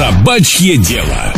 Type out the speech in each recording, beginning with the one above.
Собачье дело.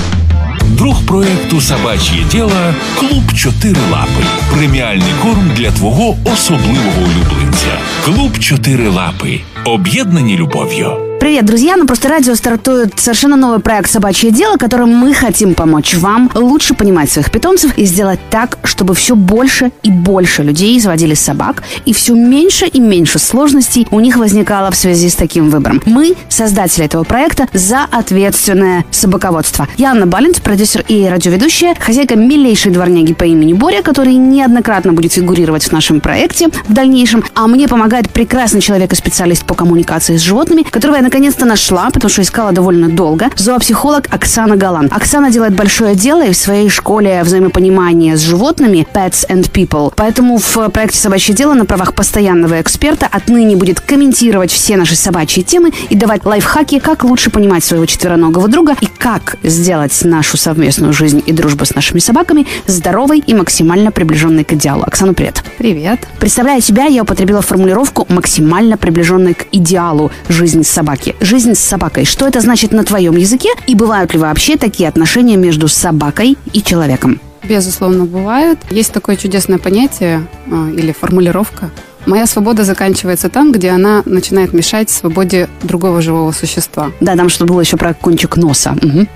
Друг проекту Собач'є діло Клуб Чотири Лапи. Преміальний корм для твого особливого улюбленця. Клуб Чотири Лапи. Об'єднані любов'ю. Привет, друзья! На Просто Радио стартует совершенно новый проект «Собачье дело», которым мы хотим помочь вам лучше понимать своих питомцев и сделать так, чтобы все больше и больше людей заводили собак, и все меньше и меньше сложностей у них возникало в связи с таким выбором. Мы, создатели этого проекта, за ответственное собаководство. Я Анна Балент, продюсер и радиоведущая, хозяйка милейшей дворняги по имени Боря, который неоднократно будет фигурировать в нашем проекте в дальнейшем. А мне помогает прекрасный человек и специалист по коммуникации с животными, которого я наконец-то нашла, потому что искала довольно долго. Зоопсихолог Оксана Галан. Оксана делает большое дело и в своей школе взаимопонимания с животными Pets and People. Поэтому в проекте «Собачье дело» на правах постоянного эксперта отныне будет комментировать все наши собачьи темы и давать лайфхаки, как лучше понимать своего четвероногого друга и как сделать нашу совместную жизнь и дружбу с нашими собаками здоровой и максимально приближенной к идеалу. Оксана, привет. Привет. Представляя себя, я употребила формулировку максимально приближенной к идеалу жизни собаки собаки. Жизнь с собакой. Что это значит на твоем языке? И бывают ли вообще такие отношения между собакой и человеком? Безусловно, бывают. Есть такое чудесное понятие э, или формулировка. Моя свобода заканчивается там, где она начинает мешать свободе другого живого существа. Да, там что было еще про кончик носа. Угу.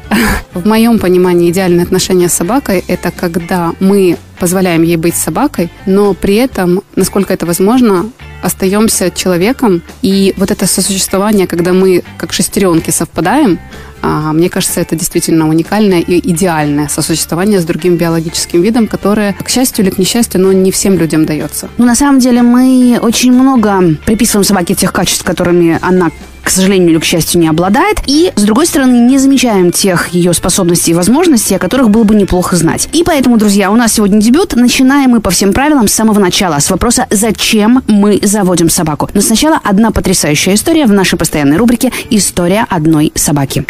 В моем понимании идеальное отношение с собакой – это когда мы позволяем ей быть собакой, но при этом, насколько это возможно, остаемся человеком. И вот это сосуществование, когда мы как шестеренки совпадаем, а, мне кажется, это действительно уникальное и идеальное сосуществование с другим биологическим видом, которое, к счастью или к несчастью, но не всем людям дается. Ну, на самом деле, мы очень много приписываем собаке тех качеств, которыми она к сожалению или к счастью, не обладает. И, с другой стороны, не замечаем тех ее способностей и возможностей, о которых было бы неплохо знать. И поэтому, друзья, у нас сегодня дебют. Начинаем мы по всем правилам с самого начала, с вопроса «Зачем мы заводим собаку?». Но сначала одна потрясающая история в нашей постоянной рубрике «История одной собаки».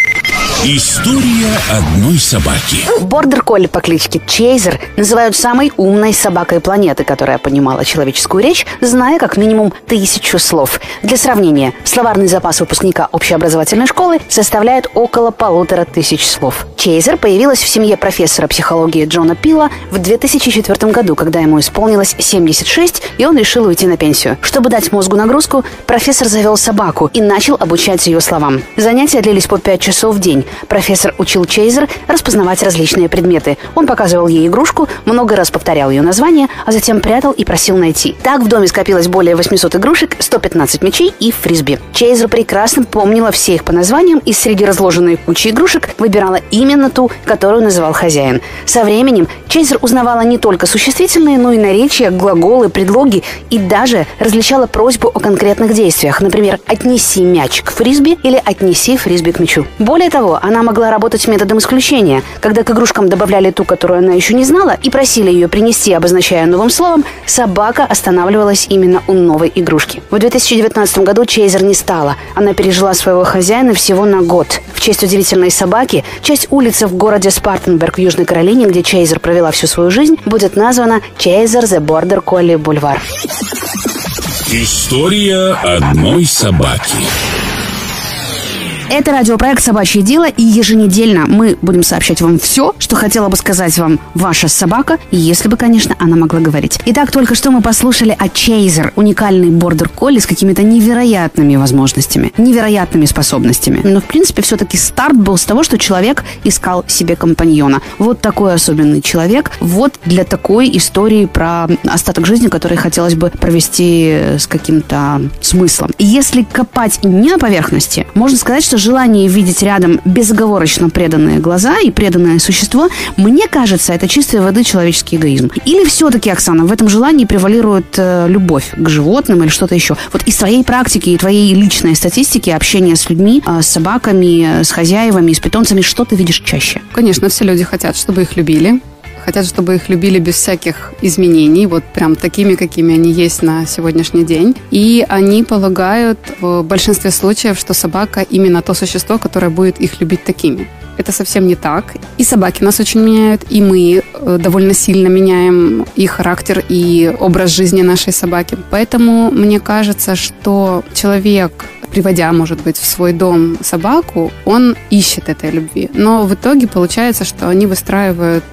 История одной собаки. Бордер колли по кличке Чейзер называют самой умной собакой планеты, которая понимала человеческую речь, зная как минимум тысячу слов. Для сравнения, словарный запас выпускника общеобразовательной школы составляет около полутора тысяч слов. Чейзер появилась в семье профессора психологии Джона Пила в 2004 году, когда ему исполнилось 76, и он решил уйти на пенсию. Чтобы дать мозгу нагрузку, профессор завел собаку и начал обучать ее словам. Занятия длились по 5 часов в день. Профессор учил Чейзер распознавать различные предметы. Он показывал ей игрушку, много раз повторял ее название, а затем прятал и просил найти. Так в доме скопилось более 800 игрушек, 115 мячей и фрисби. Чейзер прекрасно помнила все их по названиям и среди разложенной кучи игрушек выбирала именно ту, которую называл хозяин. Со временем Чейзер узнавала не только существительные, но и наречия, глаголы, предлоги и даже различала просьбу о конкретных действиях. Например, «отнеси мяч к фрисби» или «отнеси фрисби к мячу». Более того, она могла работать методом исключения, когда к игрушкам добавляли ту, которую она еще не знала, и просили ее принести, обозначая новым словом, собака останавливалась именно у новой игрушки. В 2019 году Чейзер не стала. Она пережила своего хозяина всего на год. В честь удивительной собаки, часть улицы в городе Спартенберг в Южной Каролине, где Чейзер провела всю свою жизнь, будет названа Чейзер The Border Collie Бульвар. История одной собаки. Это радиопроект «Собачье дело», и еженедельно мы будем сообщать вам все, что хотела бы сказать вам ваша собака, если бы, конечно, она могла говорить. Итак, только что мы послушали о Чейзер, уникальный бордер-колли с какими-то невероятными возможностями, невероятными способностями. Но, в принципе, все-таки старт был с того, что человек искал себе компаньона. Вот такой особенный человек, вот для такой истории про остаток жизни, который хотелось бы провести с каким-то смыслом. Если копать не на поверхности, можно сказать, что желание видеть рядом безоговорочно преданные глаза и преданное существо, мне кажется, это чистой воды человеческий эгоизм. Или все-таки, Оксана, в этом желании превалирует э, любовь к животным или что-то еще? Вот из твоей практики и твоей личной статистики общения с людьми, э, с собаками, э, с хозяевами, с питомцами, что ты видишь чаще? Конечно, все люди хотят, чтобы их любили, хотят, чтобы их любили без всяких изменений, вот прям такими, какими они есть на сегодняшний день. И они полагают в большинстве случаев, что собака именно то существо, которое будет их любить такими. Это совсем не так. И собаки нас очень меняют, и мы э, довольно сильно меняем и характер, и образ жизни нашей собаки. Поэтому мне кажется, что человек приводя, может быть, в свой дом собаку, он ищет этой любви. Но в итоге получается, что они выстраивают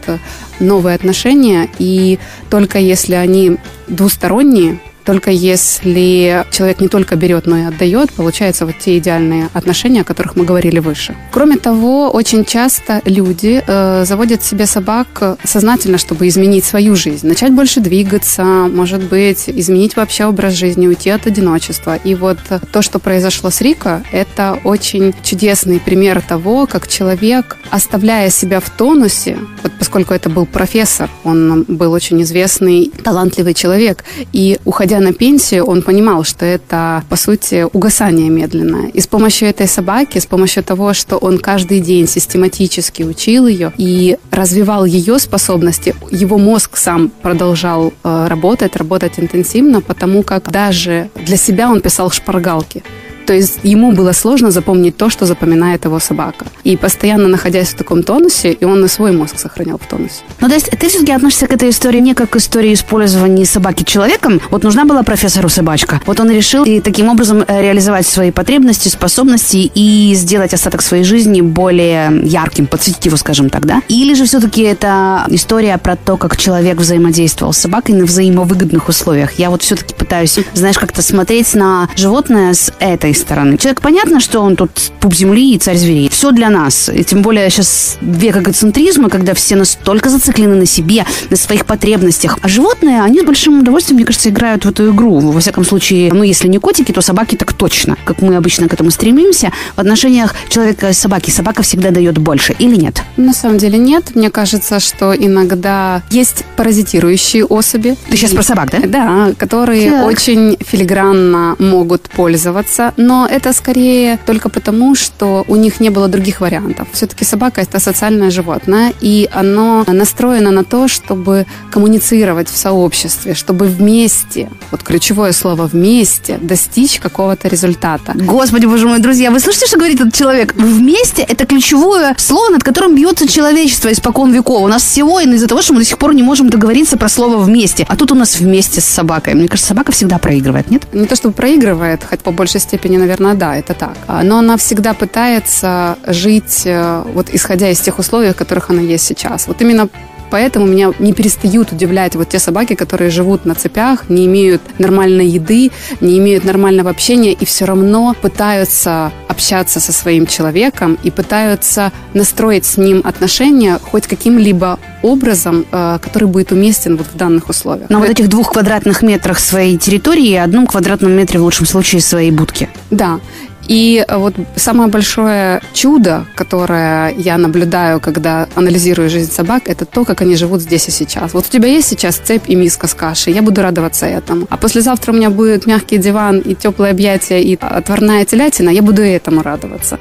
новые отношения, и только если они двусторонние, только если человек не только берет, но и отдает, получаются вот те идеальные отношения, о которых мы говорили выше. Кроме того, очень часто люди э, заводят себе собак сознательно, чтобы изменить свою жизнь, начать больше двигаться, может быть, изменить вообще образ жизни, уйти от одиночества. И вот то, что произошло с Рико, это очень чудесный пример того, как человек, оставляя себя в тонусе, вот поскольку это был профессор, он был очень известный, талантливый человек, и уходя уходя на пенсию, он понимал, что это, по сути, угасание медленное. И с помощью этой собаки, с помощью того, что он каждый день систематически учил ее и развивал ее способности, его мозг сам продолжал э, работать, работать интенсивно, потому как даже для себя он писал шпаргалки. То есть ему было сложно запомнить то, что запоминает его собака. И постоянно находясь в таком тонусе, и он и свой мозг сохранял в тонусе. Ну, то есть ты все-таки относишься к этой истории не как к истории использования собаки человеком. Вот нужна была профессору собачка. Вот он решил и таким образом э, реализовать свои потребности, способности и сделать остаток своей жизни более ярким, подсветить его, скажем так, да? Или же все-таки это история про то, как человек взаимодействовал с собакой на взаимовыгодных условиях. Я вот все-таки пытаюсь, знаешь, как-то смотреть на животное с этой своей стороны. Человек, понятно, что он тут пуп земли и царь зверей. Все для нас. И тем более сейчас век эгоцентризма, когда все настолько зациклены на себе, на своих потребностях. А животные, они с большим удовольствием, мне кажется, играют в эту игру. Во всяком случае, ну, если не котики, то собаки так точно. Как мы обычно к этому стремимся. В отношениях человека и собаки собака всегда дает больше. Или нет? На самом деле нет. Мне кажется, что иногда есть паразитирующие особи. Ты сейчас про собак, да? Да, которые так. очень филигранно могут пользоваться, но это скорее только потому, что у них не было других вариантов. Все-таки собака это социальное животное, и оно настроено на то, чтобы коммуницировать в сообществе, чтобы вместе, вот ключевое слово вместе, достичь какого-то результата. Господи, боже мой, друзья, вы слышите, что говорит этот человек? Вместе это ключевое слово, над которым бьется человечество испокон веков. У нас всего из-за того, что мы до сих пор не можем договориться про слово вместе. А тут у нас вместе с собакой. Мне кажется, собака всегда проигрывает, нет? Не то, чтобы проигрывает, хоть по большей степени степени, наверное, да, это так. А, но она всегда пытается жить, э, вот исходя из тех условий, в которых она есть сейчас. Вот именно поэтому меня не перестают удивлять вот те собаки, которые живут на цепях, не имеют нормальной еды, не имеют нормального общения и все равно пытаются общаться со своим человеком и пытаются настроить с ним отношения хоть каким-либо образом, э, который будет уместен вот в данных условиях. На вот этих двух квадратных метрах своей территории и одном квадратном метре в лучшем случае своей будки. Да. И вот самое большое чудо, которое я наблюдаю, когда анализирую жизнь собак, это то, как они живут здесь и сейчас. Вот у тебя есть сейчас цепь и миска с кашей, я буду радоваться этому. А послезавтра у меня будет мягкий диван и теплые объятия и отварная телятина, я буду этому радоваться.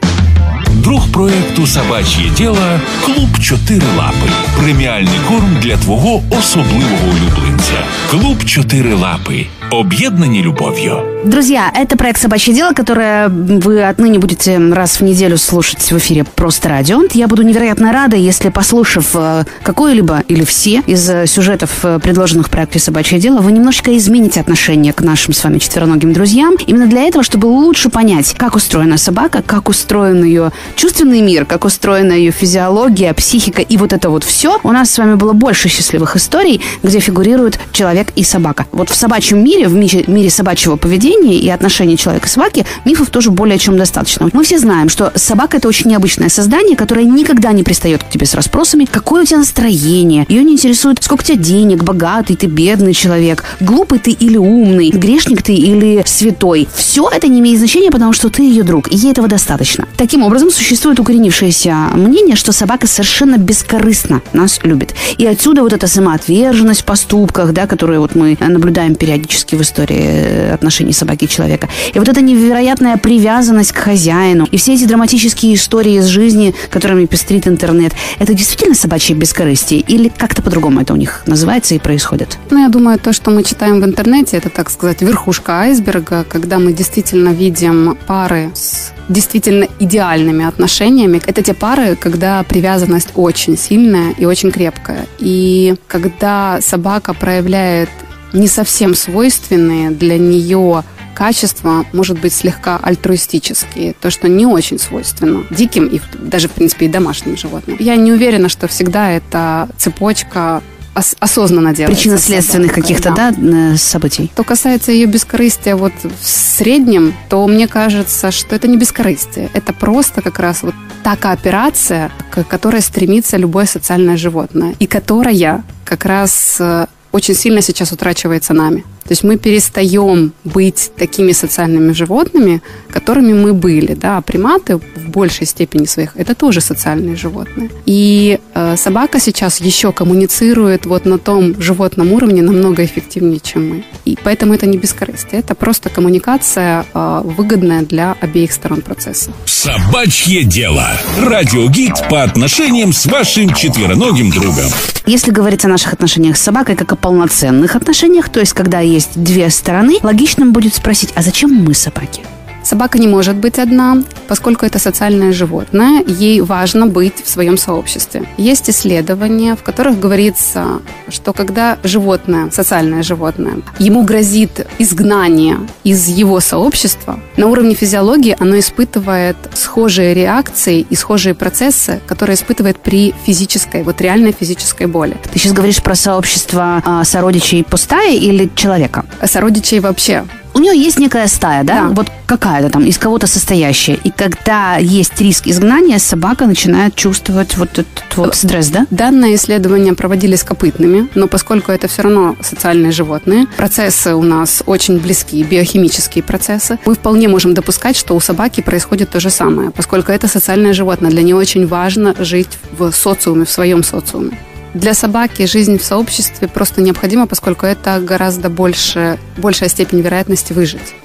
Друг проекту Собач'є діло Клуб Чотири Лапи. Преміальний корм для твого особливого улюбленця. Клуб Чотири Лапи. Объединены любовью. Друзья, это проект «Собачье дело», которое вы отныне будете раз в неделю слушать в эфире «Просто радио». Я буду невероятно рада, если, послушав э, какое-либо или все из э, сюжетов, э, предложенных в проекте «Собачье дело», вы немножечко измените отношение к нашим с вами четвероногим друзьям. Именно для этого, чтобы лучше понять, как устроена собака, как устроен ее чувственный мир, как устроена ее физиология, психика и вот это вот все. У нас с вами было больше счастливых историй, где фигурируют человек и собака. Вот в собачьем мире мире, в мире, мире собачьего поведения и отношений человека и собаки, мифов тоже более чем достаточно. Мы все знаем, что собака это очень необычное создание, которое никогда не пристает к тебе с расспросами, какое у тебя настроение. Ее не интересует, сколько у тебя денег, богатый ты, бедный человек, глупый ты или умный, грешник ты или святой. Все это не имеет значения, потому что ты ее друг, и ей этого достаточно. Таким образом, существует укоренившееся мнение, что собака совершенно бескорыстно нас любит. И отсюда вот эта самоотверженность в поступках, да, которую вот мы наблюдаем периодически в истории э, отношений собаки и человека. И вот эта невероятная привязанность к хозяину, и все эти драматические истории из жизни, которыми пестрит интернет, это действительно собачье бескорыстие? Или как-то по-другому это у них называется и происходит? Ну, я думаю, то, что мы читаем в интернете, это, так сказать, верхушка айсберга, когда мы действительно видим пары с действительно идеальными отношениями. Это те пары, когда привязанность очень сильная и очень крепкая. И когда собака проявляет не совсем свойственные для нее качества, может быть, слегка альтруистические, то, что не очень свойственно диким и даже, в принципе, и домашним животным. Я не уверена, что всегда это цепочка ос- осознанно делается. Причинно-следственных каких-то, да. да, событий. Что касается ее бескорыстия вот в среднем, то мне кажется, что это не бескорыстие. Это просто как раз вот та кооперация, к которой стремится любое социальное животное. И которая как раз э, очень сильно сейчас утрачивается нами. То есть мы перестаем быть такими социальными животными, которыми мы были. Да? А приматы в большей степени своих это тоже социальные животные. И э, собака сейчас еще коммуницирует вот на том животном уровне намного эффективнее, чем мы. И поэтому это не бескорыстие, это просто коммуникация э, выгодная для обеих сторон процесса. Собачье дело. Радиогид по отношениям с вашим четвероногим другом. Если говорить о наших отношениях с собакой как о полноценных отношениях, то есть когда есть две стороны, логичным будет спросить, а зачем мы собаки? Собака не может быть одна, поскольку это социальное животное, ей важно быть в своем сообществе. Есть исследования, в которых говорится, что когда животное, социальное животное, ему грозит изгнание из его сообщества, на уровне физиологии оно испытывает схожие реакции и схожие процессы, которые испытывает при физической, вот реальной физической боли. Ты сейчас говоришь про сообщество а, сородичей по стае или человека? Сородичей вообще у нее есть некая стая, да? да. Вот какая-то там, из кого-то состоящая. И когда есть риск изгнания, собака начинает чувствовать вот этот вот стресс, да? Данное исследование проводились копытными, но поскольку это все равно социальные животные, процессы у нас очень близкие, биохимические процессы, мы вполне можем допускать, что у собаки происходит то же самое, поскольку это социальное животное, для нее очень важно жить в социуме, в своем социуме. Для собаки жизнь в сообществе просто необходима, поскольку это гораздо больше, большая степень вероятности выжить.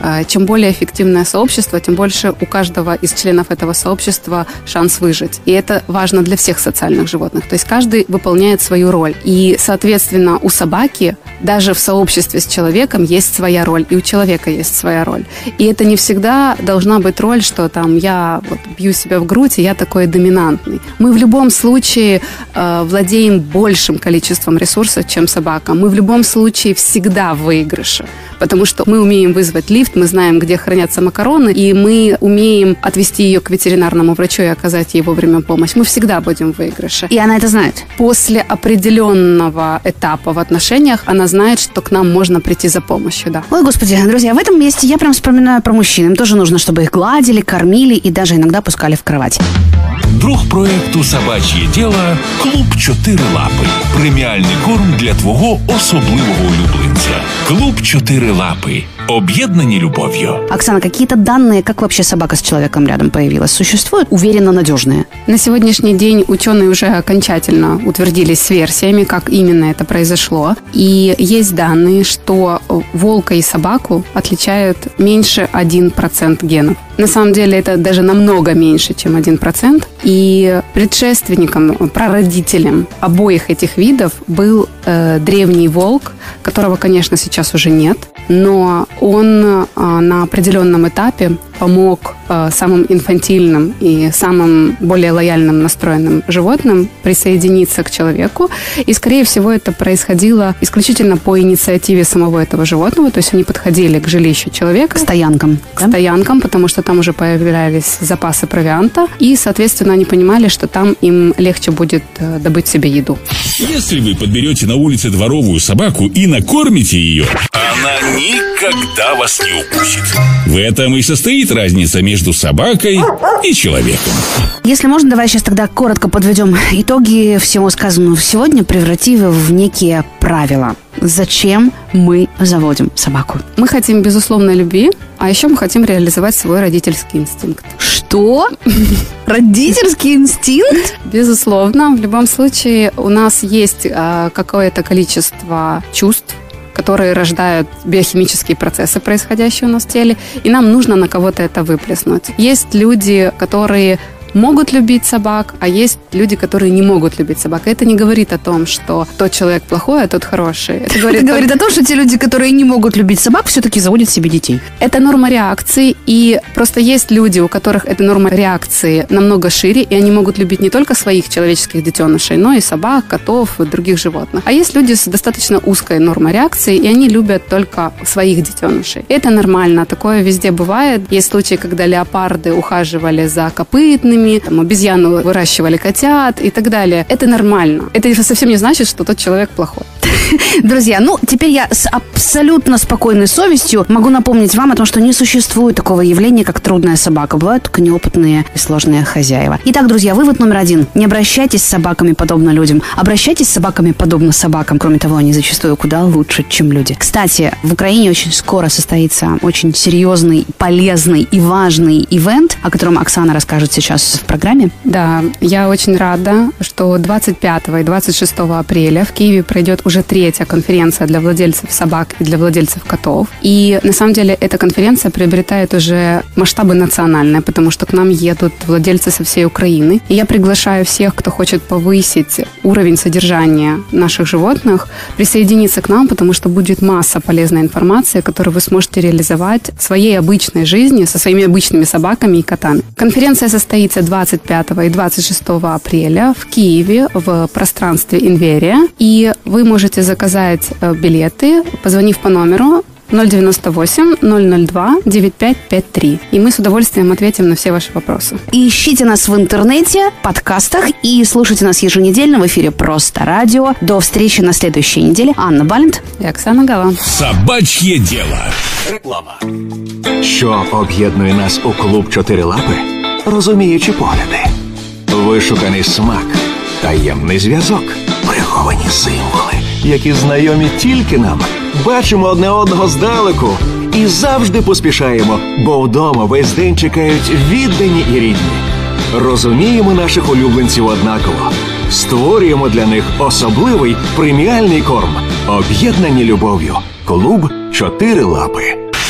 А, чем более эффективное сообщество, тем больше у каждого из членов этого сообщества шанс выжить. И это важно для всех социальных животных. То есть каждый выполняет свою роль. И, соответственно, у собаки даже в сообществе с человеком есть своя роль, и у человека есть своя роль. И это не всегда должна быть роль, что там я вот бью себя в грудь, и я такой доминантный. Мы в любом случае э, владеем большим количеством ресурсов, чем собака. Мы в любом случае всегда в выигрыше, потому что мы умеем вызвать лифт, мы знаем, где хранятся макароны, и мы умеем отвести ее к ветеринарному врачу и оказать ей вовремя помощь. Мы всегда будем в выигрыше. И она это знает? После определенного этапа в отношениях она знает, что к нам можно прийти за помощью, да. Ой, господи, друзья, в этом месте я прям вспоминаю про мужчин. Им тоже нужно, чтобы их гладили, кормили и даже иногда пускали в кровать Друг проекту Собач'є діло Клуб Чотири Лапи. Преміальний корм для твого особливого улюбленця. Клуб Чотири Лапи. Об'єднані любов'ю. Оксана, какие-то данные, как вообще собака с человеком рядом появилась, существуют? Уверенно надежные? На сегодняшний день ученые уже окончательно утвердились с версиями, как именно это произошло. И есть данные, что волка и собаку отличают меньше 1% генов. На самом деле это даже намного меньше, чем 1%. И предшественником, прародителем обоих этих видов был э, древний волк, которого, конечно, сейчас уже нет, но он э, на определенном этапе помог э, самым инфантильным и самым более лояльным настроенным животным присоединиться к человеку. И, скорее всего, это происходило исключительно по инициативе самого этого животного. То есть они подходили к жилищу человека. К стоянкам. К да? стоянкам, потому что там уже появлялись запасы провианта. И, соответственно, они понимали, что там им легче будет э, добыть себе еду. Если вы подберете на улице дворовую собаку и накормите ее, она никогда вас не укусит. В этом и состоит разница между собакой и человеком. Если можно, давай сейчас тогда коротко подведем итоги всего сказанного сегодня, превратив в некие правила. Зачем мы заводим собаку? Мы хотим безусловной любви, а еще мы хотим реализовать свой родительский инстинкт. Что? Родительский инстинкт? Безусловно. В любом случае у нас есть а, какое-то количество чувств, которые рождают биохимические процессы, происходящие у нас в теле, и нам нужно на кого-то это выплеснуть. Есть люди, которые могут любить собак, а есть люди, которые не могут любить собак. Это не говорит о том, что тот человек плохой, а тот хороший. Это говорит, это говорит о том, что те люди, которые не могут любить собак, все-таки заводят себе детей. Это норма реакции, и просто есть люди, у которых эта норма реакции намного шире, и они могут любить не только своих человеческих детенышей, но и собак, котов и других животных. А есть люди с достаточно узкой нормой реакции, и они любят только своих детенышей. Это нормально, такое везде бывает. Есть случаи, когда леопарды ухаживали за копытными, там, обезьяну выращивали котят и так далее. Это нормально. Это совсем не значит, что тот человек плохой. Друзья, ну, теперь я с абсолютно спокойной совестью могу напомнить вам о том, что не существует такого явления, как трудная собака. Бывают только неопытные и сложные хозяева. Итак, друзья, вывод номер один. Не обращайтесь с собаками подобно людям. Обращайтесь с собаками подобно собакам. Кроме того, они зачастую куда лучше, чем люди. Кстати, в Украине очень скоро состоится очень серьезный, полезный и важный ивент, о котором Оксана расскажет сейчас в программе. Да, я очень рада, что 25 и 26 апреля в Киеве пройдет уже третья конференция для владельцев собак и для владельцев котов. И на самом деле эта конференция приобретает уже масштабы национальные, потому что к нам едут владельцы со всей Украины. И я приглашаю всех, кто хочет повысить уровень содержания наших животных, присоединиться к нам, потому что будет масса полезной информации, которую вы сможете реализовать в своей обычной жизни со своими обычными собаками и котами. Конференция состоится 25 и 26 апреля в Киеве в пространстве Инверия. И вы можете заказать э, билеты, позвонив по номеру 098 002 9553. И мы с удовольствием ответим на все ваши вопросы. ищите нас в интернете, подкастах и слушайте нас еженедельно в эфире «Просто радио». До встречи на следующей неделе. Анна Балент и Оксана Гала. Собачье дело. Реклама. Що об'єднує нас у клуб Чотирилапи? Розуміючі погляди, вишуканий смак, таємний зв'язок, приховані символи, Які знайомі тільки нам. Бачимо одне одного здалеку і завжди поспішаємо, бо вдома весь день чекають віддані і рідні. Розуміємо наших улюбленців однаково. Створюємо для них особливий преміальний корм, об'єднані любов'ю. Клуб Чотири лапи.